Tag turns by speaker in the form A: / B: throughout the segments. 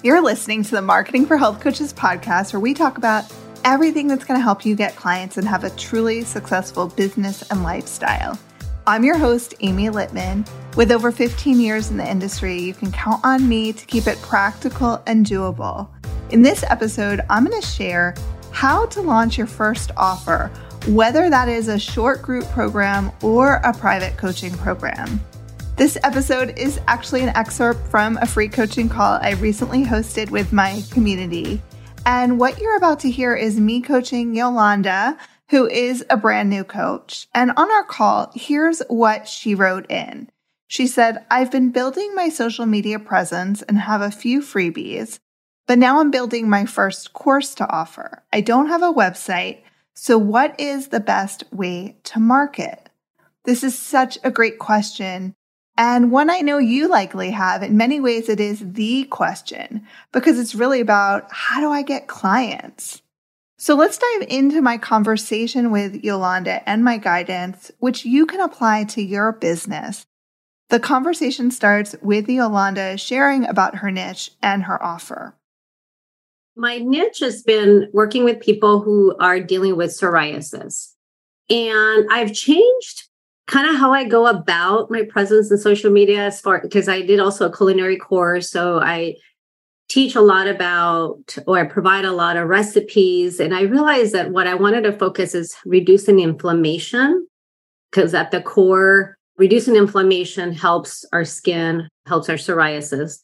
A: You're listening to the Marketing for Health Coaches podcast, where we talk about everything that's going to help you get clients and have a truly successful business and lifestyle. I'm your host, Amy Littman. With over 15 years in the industry, you can count on me to keep it practical and doable. In this episode, I'm going to share how to launch your first offer, whether that is a short group program or a private coaching program. This episode is actually an excerpt from a free coaching call I recently hosted with my community. And what you're about to hear is me coaching Yolanda, who is a brand new coach. And on our call, here's what she wrote in. She said, I've been building my social media presence and have a few freebies, but now I'm building my first course to offer. I don't have a website, so what is the best way to market? This is such a great question and one I know you likely have. In many ways, it is the question because it's really about how do I get clients? So let's dive into my conversation with Yolanda and my guidance, which you can apply to your business. The conversation starts with Yolanda sharing about her niche and her offer.
B: My niche has been working with people who are dealing with psoriasis. And I've changed kind of how I go about my presence in social media as far because I did also a culinary course. So I teach a lot about or I provide a lot of recipes. And I realized that what I wanted to focus is reducing inflammation because at the core, reducing inflammation helps our skin, helps our psoriasis.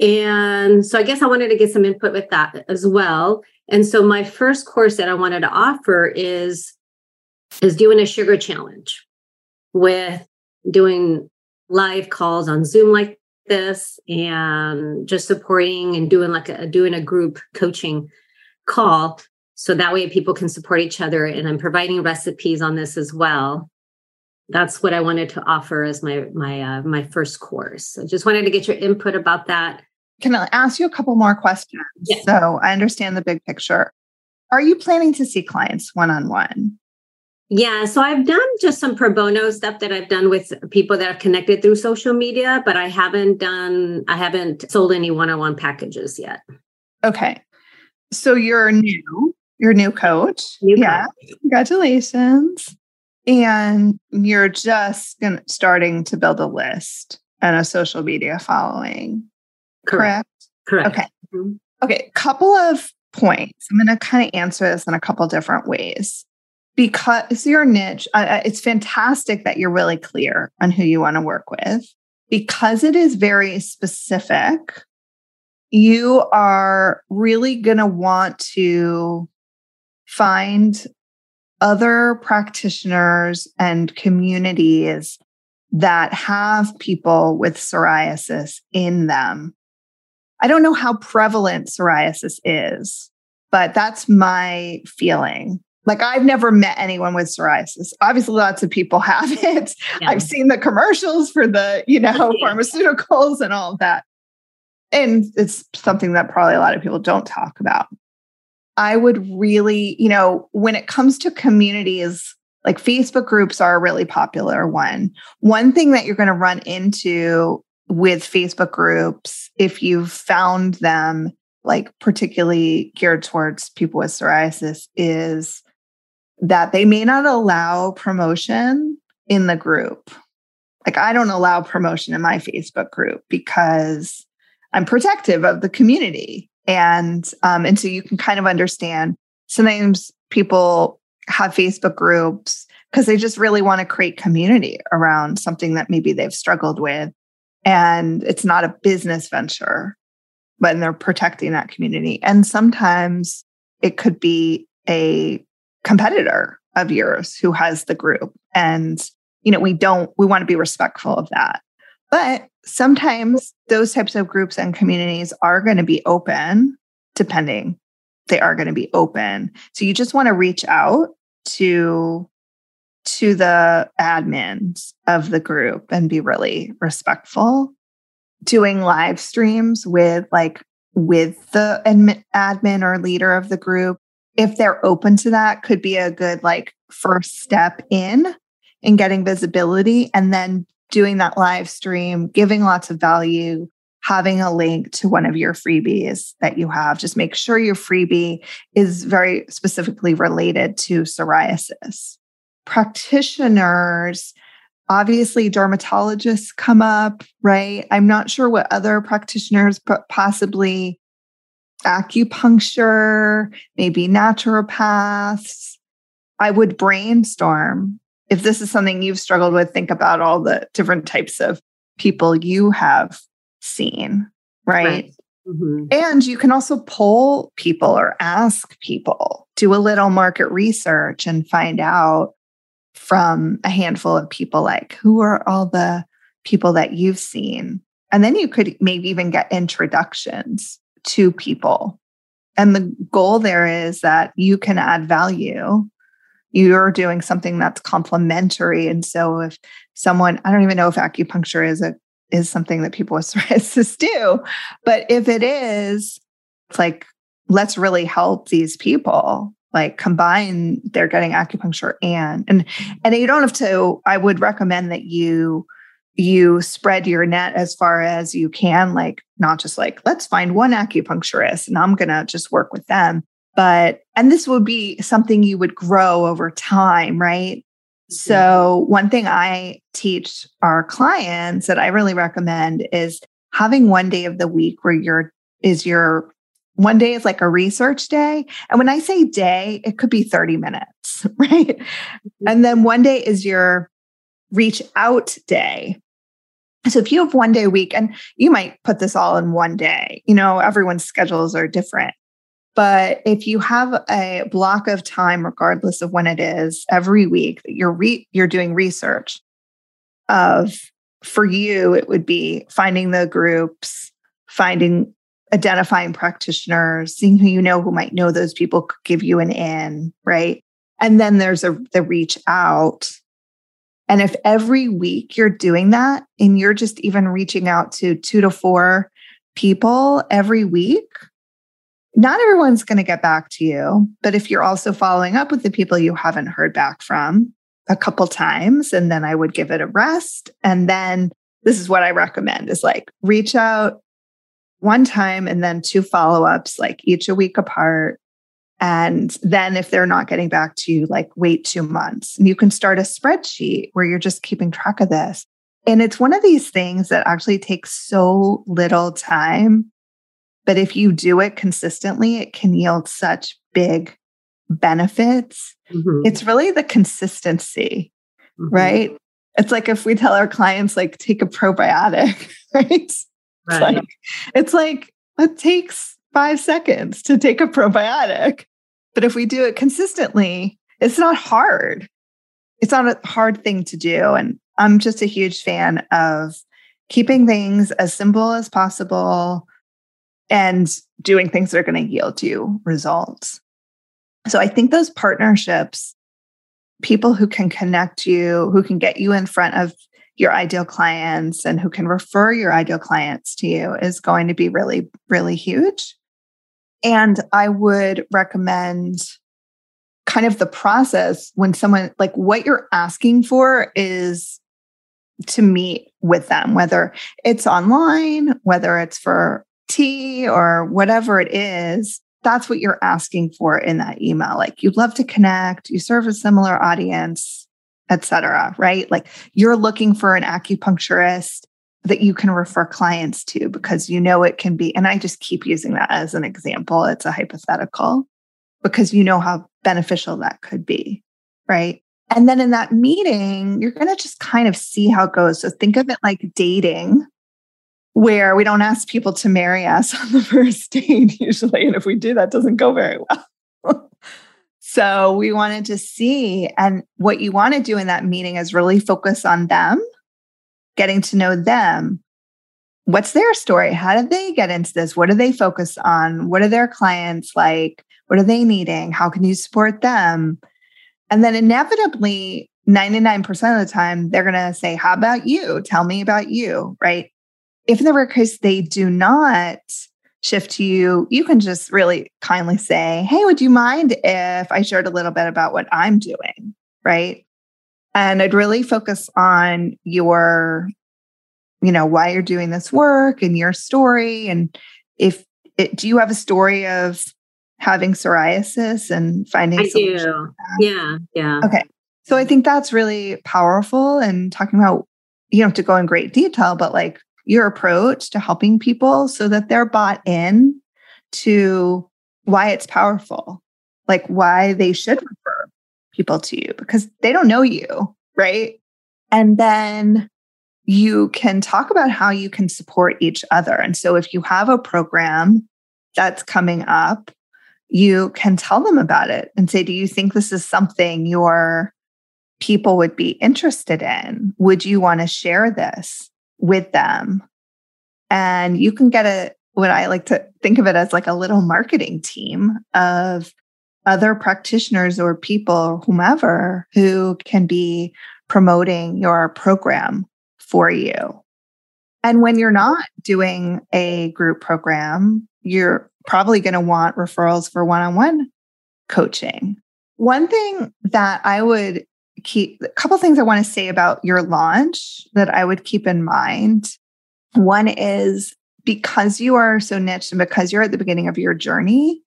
B: And so I guess I wanted to get some input with that as well. And so my first course that I wanted to offer is is doing a sugar challenge with doing live calls on Zoom like this and just supporting and doing like a doing a group coaching call so that way people can support each other and I'm providing recipes on this as well. That's what I wanted to offer as my my uh, my first course. I just wanted to get your input about that.
A: Can I ask you a couple more questions? So I understand the big picture. Are you planning to see clients one on one?
B: Yeah, so I've done just some pro bono stuff that I've done with people that I've connected through social media, but I haven't done, I haven't sold any one on one packages yet.
A: Okay. So you're new, you're new coach.
B: New yeah.
A: Coach. Congratulations. And you're just gonna, starting to build a list and a social media following. Correct.
B: Correct.
A: Okay. Mm-hmm. Okay. Couple of points. I'm going to kind of answer this in a couple different ways because your niche, uh, it's fantastic that you're really clear on who you want to work with. Because it is very specific, you are really going to want to find other practitioners and communities that have people with psoriasis in them. I don't know how prevalent psoriasis is, but that's my feeling like I've never met anyone with psoriasis. Obviously, lots of people have it. Yeah. I've seen the commercials for the, you know, pharmaceuticals and all of that. And it's something that probably a lot of people don't talk about. I would really, you know, when it comes to communities, like Facebook groups are a really popular one. One thing that you're going to run into with Facebook groups, if you've found them like particularly geared towards people with psoriasis, is that they may not allow promotion in the group. Like I don't allow promotion in my Facebook group because I'm protective of the community. And um, and so you can kind of understand sometimes people have Facebook groups because they just really want to create community around something that maybe they've struggled with. And it's not a business venture, but they're protecting that community. And sometimes it could be a competitor of yours who has the group. And, you know, we don't, we want to be respectful of that. But sometimes those types of groups and communities are going to be open, depending, they are going to be open. So you just want to reach out to to the admins of the group and be really respectful doing live streams with like with the admin, admin or leader of the group if they're open to that could be a good like first step in in getting visibility and then doing that live stream giving lots of value having a link to one of your freebies that you have. Just make sure your freebie is very specifically related to psoriasis. Practitioners, obviously, dermatologists come up, right? I'm not sure what other practitioners, possibly acupuncture, maybe naturopaths. I would brainstorm. If this is something you've struggled with, think about all the different types of people you have seen, right? right. Mm-hmm. And you can also poll people or ask people, do a little market research and find out from a handful of people like who are all the people that you've seen. And then you could maybe even get introductions to people. And the goal there is that you can add value. You're doing something that's complementary. And so if someone, I don't even know if acupuncture is a is something that people with psoriasis do. But if it is, it's like, let's really help these people like combine they're getting acupuncture and and and you don't have to i would recommend that you you spread your net as far as you can like not just like let's find one acupuncturist and i'm going to just work with them but and this would be something you would grow over time right so, one thing I teach our clients that I really recommend is having one day of the week where you're is your one day is like a research day. And when I say day, it could be 30 minutes, right? Mm-hmm. And then one day is your reach out day. So if you have one day a week, and you might put this all in one day, you know, everyone's schedules are different. But if you have a block of time, regardless of when it is, every week that you're re- you're doing research of for you, it would be finding the groups, finding identifying practitioners, seeing who you know who might know those people could give you an in, right? And then there's a the reach out. And if every week you're doing that and you're just even reaching out to two to four people every week, not everyone's going to get back to you. But if you're also following up with the people you haven't heard back from a couple times, and then I would give it a rest. And then this is what I recommend is like reach out one time and then two follow ups, like each a week apart. And then if they're not getting back to you, like wait two months. And you can start a spreadsheet where you're just keeping track of this. And it's one of these things that actually takes so little time but if you do it consistently, it can yield such big benefits. Mm-hmm. It's really the consistency, mm-hmm. right? It's like if we tell our clients, like, take a probiotic, right? right. It's like, it's like it takes five seconds to take a probiotic. But if we do it consistently, it's not hard. It's not a hard thing to do. And I'm just a huge fan of keeping things as simple as possible, and doing things that are going to yield you results. So I think those partnerships, people who can connect you, who can get you in front of your ideal clients and who can refer your ideal clients to you is going to be really, really huge. And I would recommend kind of the process when someone like what you're asking for is to meet with them, whether it's online, whether it's for tea or whatever it is, that's what you're asking for in that email. Like you'd love to connect, you serve a similar audience, etc. right? Like you're looking for an acupuncturist that you can refer clients to because you know it can be and I just keep using that as an example. It's a hypothetical because you know how beneficial that could be, right? And then in that meeting, you're going to just kind of see how it goes. So think of it like dating where we don't ask people to marry us on the first date usually. And if we do, that doesn't go very well. so we wanted to see, and what you want to do in that meeting is really focus on them, getting to know them. What's their story? How did they get into this? What do they focus on? What are their clients like? What are they needing? How can you support them? And then inevitably, 99% of the time, they're going to say, How about you? Tell me about you, right? if in the rare case they do not shift to you, you can just really kindly say, Hey, would you mind if I shared a little bit about what I'm doing? Right. And I'd really focus on your you know, why you're doing this work and your story. And if it, do you have a story of having psoriasis and finding
B: I do. Yeah. Yeah.
A: Okay. So I think that's really powerful and talking about, you know, to go in great detail, but like your approach to helping people so that they're bought in to why it's powerful, like why they should people to you because they don't know you, right? And then you can talk about how you can support each other. And so if you have a program that's coming up, you can tell them about it and say, Do you think this is something your people would be interested in? Would you want to share this with them? And you can get a what I like to think of it as like a little marketing team of other practitioners or people whomever who can be promoting your program for you. And when you're not doing a group program, you're probably going to want referrals for one on one coaching. One thing that I would keep, a couple things I want to say about your launch that I would keep in mind. One is because you are so niche and because you're at the beginning of your journey,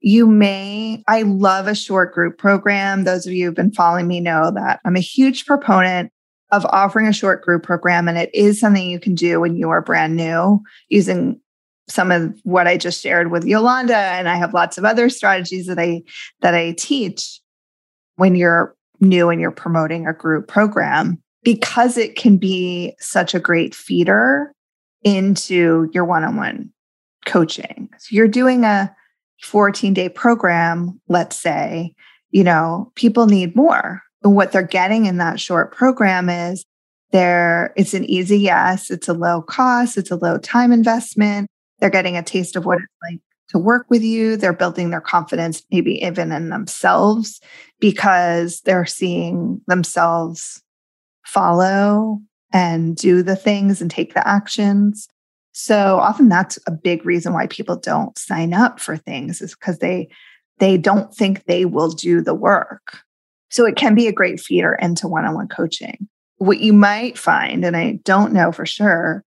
A: you may, I love a short group program. Those of you who've been following me know that I'm a huge proponent of offering a short group program. And it is something you can do when you are brand new using some of what I just shared with Yolanda. And I have lots of other strategies that I that I teach when you're new and you're promoting a group program because it can be such a great feeder into your one-on-one coaching. So you're doing a 14 day program, let's say, you know, people need more. What they're getting in that short program is there it's an easy yes it's a low cost it's a low time investment. They're getting a taste of what it's like to work with you. They're building their confidence maybe even in themselves because they're seeing themselves follow and do the things and take the actions so often that's a big reason why people don't sign up for things is because they they don't think they will do the work so it can be a great feeder into one on one coaching. What you might find, and I don't know for sure,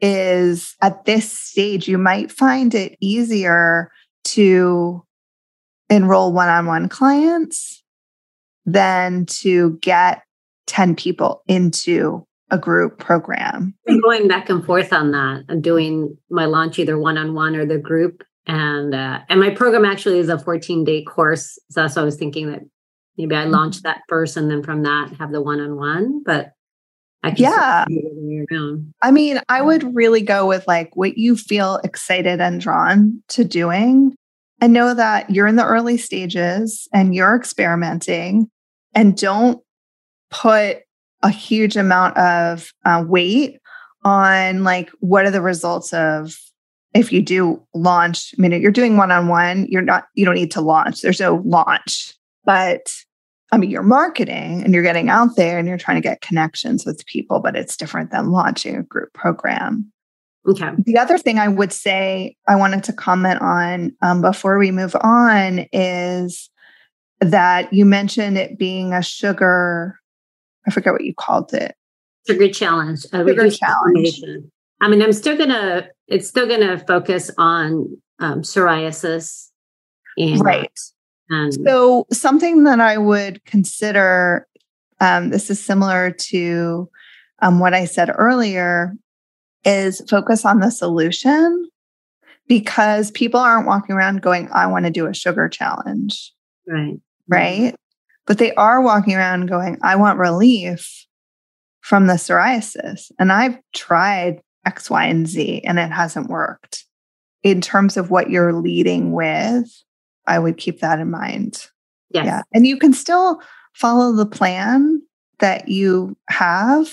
A: is at this stage, you might find it easier to enroll one on one clients than to get 10 people into a group program.
B: I'm going back and forth on that. I'm doing my launch either one on one or the group. And uh, and my program actually is a 14 day course. So that's why I was thinking that maybe I launch mm-hmm. that first and then from that have the one on one. But
A: I yeah. I mean, I would really go with like what you feel excited and drawn to doing. And know that you're in the early stages and you're experimenting and don't put a huge amount of uh, weight on like what are the results of if you do launch i mean you're doing one-on-one you're not you don't need to launch there's no launch but I mean, you're marketing and you're getting out there and you're trying to get connections with people, but it's different than launching a group program.
B: Okay.
A: The other thing I would say I wanted to comment on um, before we move on is that you mentioned it being a sugar, I forget what you called it.
B: Sugar challenge.
A: Sugar challenge.
B: I mean, I'm still gonna. It's still gonna focus on um, psoriasis.
A: And right. And so, something that I would consider um, this is similar to um, what I said earlier is focus on the solution because people aren't walking around going, I want to do a sugar challenge.
B: Right.
A: Right. But they are walking around going, I want relief from the psoriasis. And I've tried X, Y, and Z, and it hasn't worked. In terms of what you're leading with, I would keep that in mind.
B: Yes. Yeah.
A: And you can still follow the plan that you have,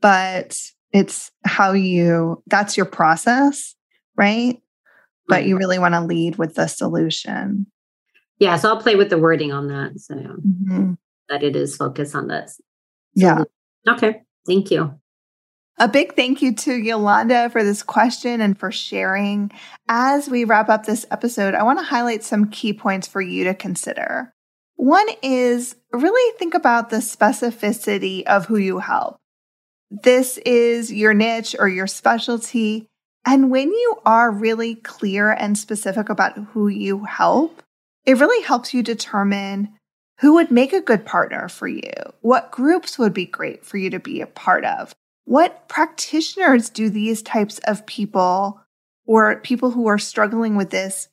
A: but it's how you, that's your process, right? But you really want to lead with the solution.
B: Yeah. So I'll play with the wording on that. So mm-hmm. that it is focused on this. So,
A: yeah.
B: Okay. Thank you.
A: A big thank you to Yolanda for this question and for sharing. As we wrap up this episode, I want to highlight some key points for you to consider. One is really think about the specificity of who you help. this is your niche or your specialty. And when you are really clear and specific about who you help, it really helps you determine who would make a good partner for you, what groups would be great for you to be a part of, what practitioners do these types of people or people who are struggling with this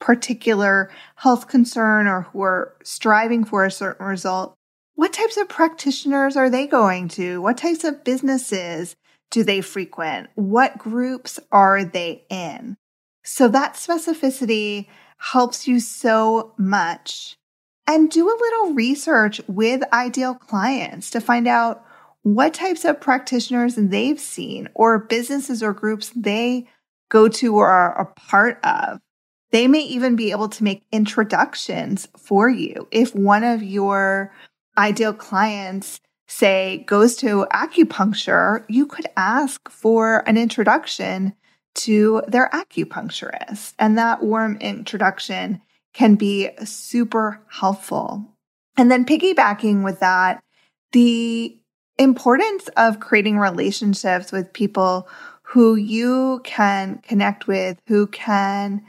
A: particular health concern or who are striving for a certain result, what types of practitioners are they going to? What types of businesses do they frequent? What groups are they in? So that specificity helps you so much. And do a little research with ideal clients to find out what types of practitioners they've seen or businesses or groups they go to or are a part of. They may even be able to make introductions for you. If one of your ideal clients, say, goes to acupuncture, you could ask for an introduction to their acupuncturist. And that warm introduction can be super helpful. And then piggybacking with that, the importance of creating relationships with people who you can connect with, who can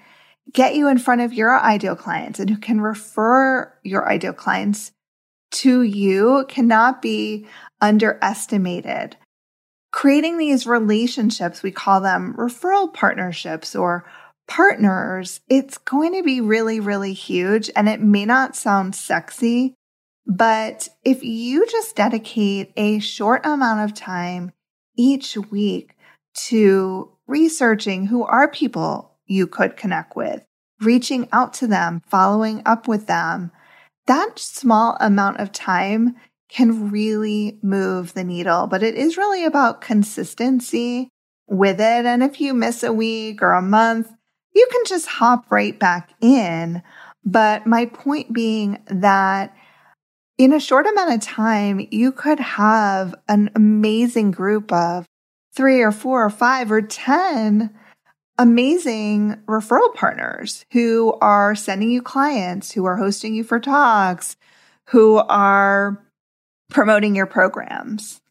A: get you in front of your ideal clients and who can refer your ideal clients to you cannot be underestimated. Creating these relationships, we call them referral partnerships or partners, it's going to be really, really huge. And it may not sound sexy, but if you just dedicate a short amount of time each week to researching who are people you could connect with, reaching out to them, following up with them, that small amount of time can really move the needle. But it is really about consistency with it. And if you miss a week or a month, you can just hop right back in. But my point being that in a short amount of time, you could have an amazing group of three or four or five or 10 amazing referral partners who are sending you clients, who are hosting you for talks, who are promoting your programs.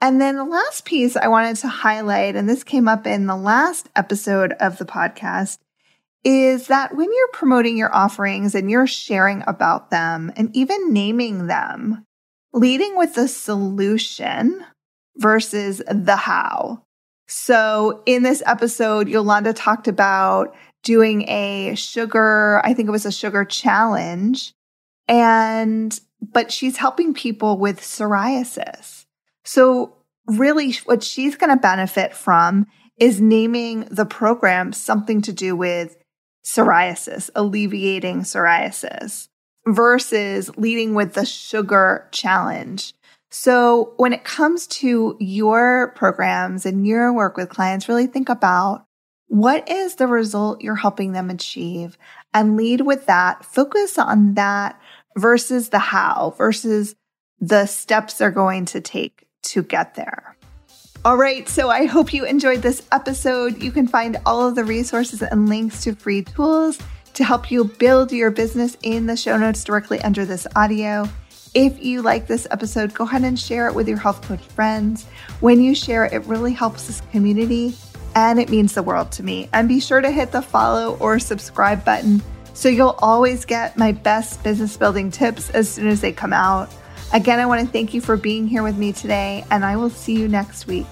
A: And then the last piece I wanted to highlight, and this came up in the last episode of the podcast, is that when you're promoting your offerings and you're sharing about them and even naming them, leading with the solution versus the how. So in this episode, Yolanda talked about doing a sugar, I think it was a sugar challenge. And, but she's helping people with psoriasis. So really what she's going to benefit from is naming the program something to do with psoriasis, alleviating psoriasis versus leading with the sugar challenge. So when it comes to your programs and your work with clients, really think about what is the result you're helping them achieve and lead with that. Focus on that versus the how versus the steps they're going to take to get there. All right, so I hope you enjoyed this episode. You can find all of the resources and links to free tools to help you build your business in the show notes directly under this audio. If you like this episode, go ahead and share it with your health coach friends. When you share it, it really helps this community and it means the world to me. And be sure to hit the follow or subscribe button so you'll always get my best business building tips as soon as they come out. Again, I want to thank you for being here with me today, and I will see you next week.